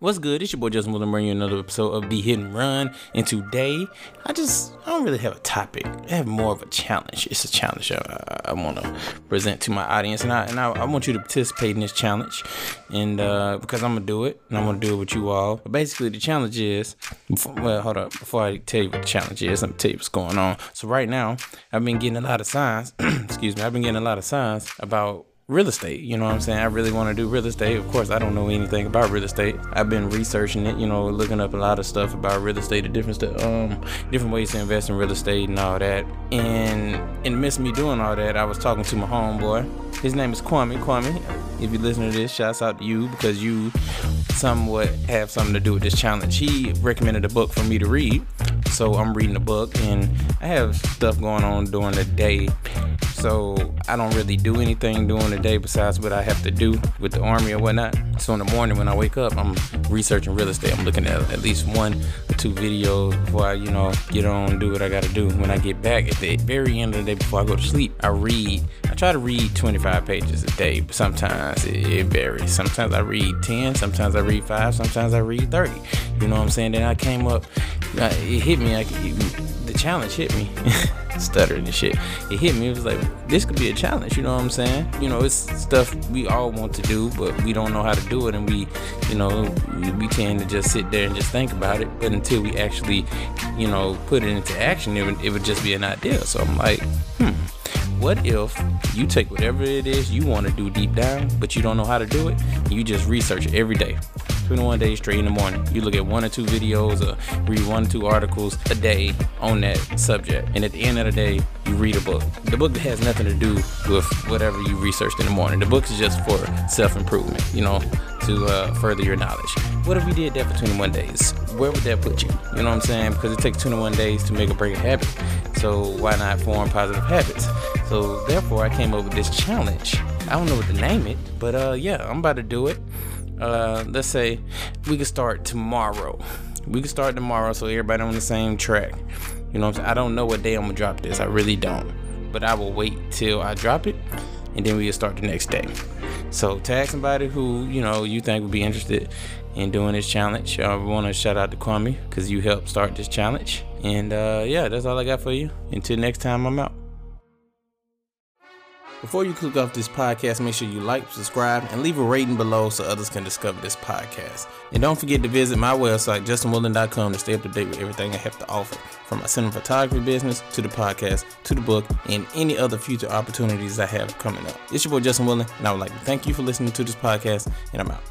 What's good? It's your boy Justin Willing bringing you another episode of The and Run. And today, I just I don't really have a topic. I have more of a challenge. It's a challenge I, I want to present to my audience, and I and I, I, want you to participate in this challenge. And uh, because I'm gonna do it, and I'm gonna do it with you all. But basically, the challenge is. Before, well, hold up. Before I tell you what the challenge is, let me tell you what's going on. So right now, I've been getting a lot of signs. excuse me. I've been getting a lot of signs about real estate. You know what I'm saying? I really want to do real estate. Of course, I don't know anything about real estate. I've been researching it, you know, looking up a lot of stuff about real estate, the different st- um different ways to invest in real estate and all that. And in the midst of me doing all that, I was talking to my homeboy. His name is Kwame. Kwame, if you listen to this, shouts out to you because you somewhat have something to do with this challenge. He recommended a book for me to read. So I'm reading the book and I have stuff going on during the day so I don't really do anything during the day besides what I have to do with the army or whatnot. So in the morning when I wake up, I'm researching real estate. I'm looking at at least one or two videos before I, you know, get on do what I got to do. When I get back at the very end of the day before I go to sleep, I read. I try to read 25 pages a day, but sometimes it, it varies. Sometimes I read 10, sometimes I read 5, sometimes I read 30. You know what I'm saying? Then I came up, it hit me like the challenge hit me. stuttering and shit. It hit me. It was like this could be a challenge. You know what I'm saying? You know, it's stuff we all want to do, but we don't know how to do it, and we, you know, we, tend to just sit there and just think about it. But until we actually, you know, put it into action, it would, it would just be an idea. So I'm like, hmm what if you take whatever it is you want to do deep down, but you don't know how to do it? And you just research it every day. 21 days straight in the morning. You look at one or two videos or read one or two articles a day on that subject. And at the end of the day, you read a book. The book has nothing to do with whatever you researched in the morning. The book is just for self improvement, you know, to uh, further your knowledge. What if we did that for 21 days? Where would that put you? You know what I'm saying? Because it takes 21 days to make or break a habit. So why not form positive habits? So therefore, I came up with this challenge. I don't know what to name it, but uh, yeah, I'm about to do it uh, let's say we could start tomorrow. We could start tomorrow so everybody on the same track. You know i don't know what day I'm gonna drop this. I really don't. But I will wait till I drop it and then we'll start the next day. So tag somebody who, you know, you think would be interested in doing this challenge. I want to shout out to Kwame because you helped start this challenge. And uh, yeah, that's all I got for you. Until next time, I'm out. Before you click off this podcast, make sure you like, subscribe, and leave a rating below so others can discover this podcast. And don't forget to visit my website, justinwilling.com, to stay up to date with everything I have to offer, from my cinema photography business to the podcast to the book and any other future opportunities I have coming up. It's your boy Justin Willing, and I would like to thank you for listening to this podcast, and I'm out.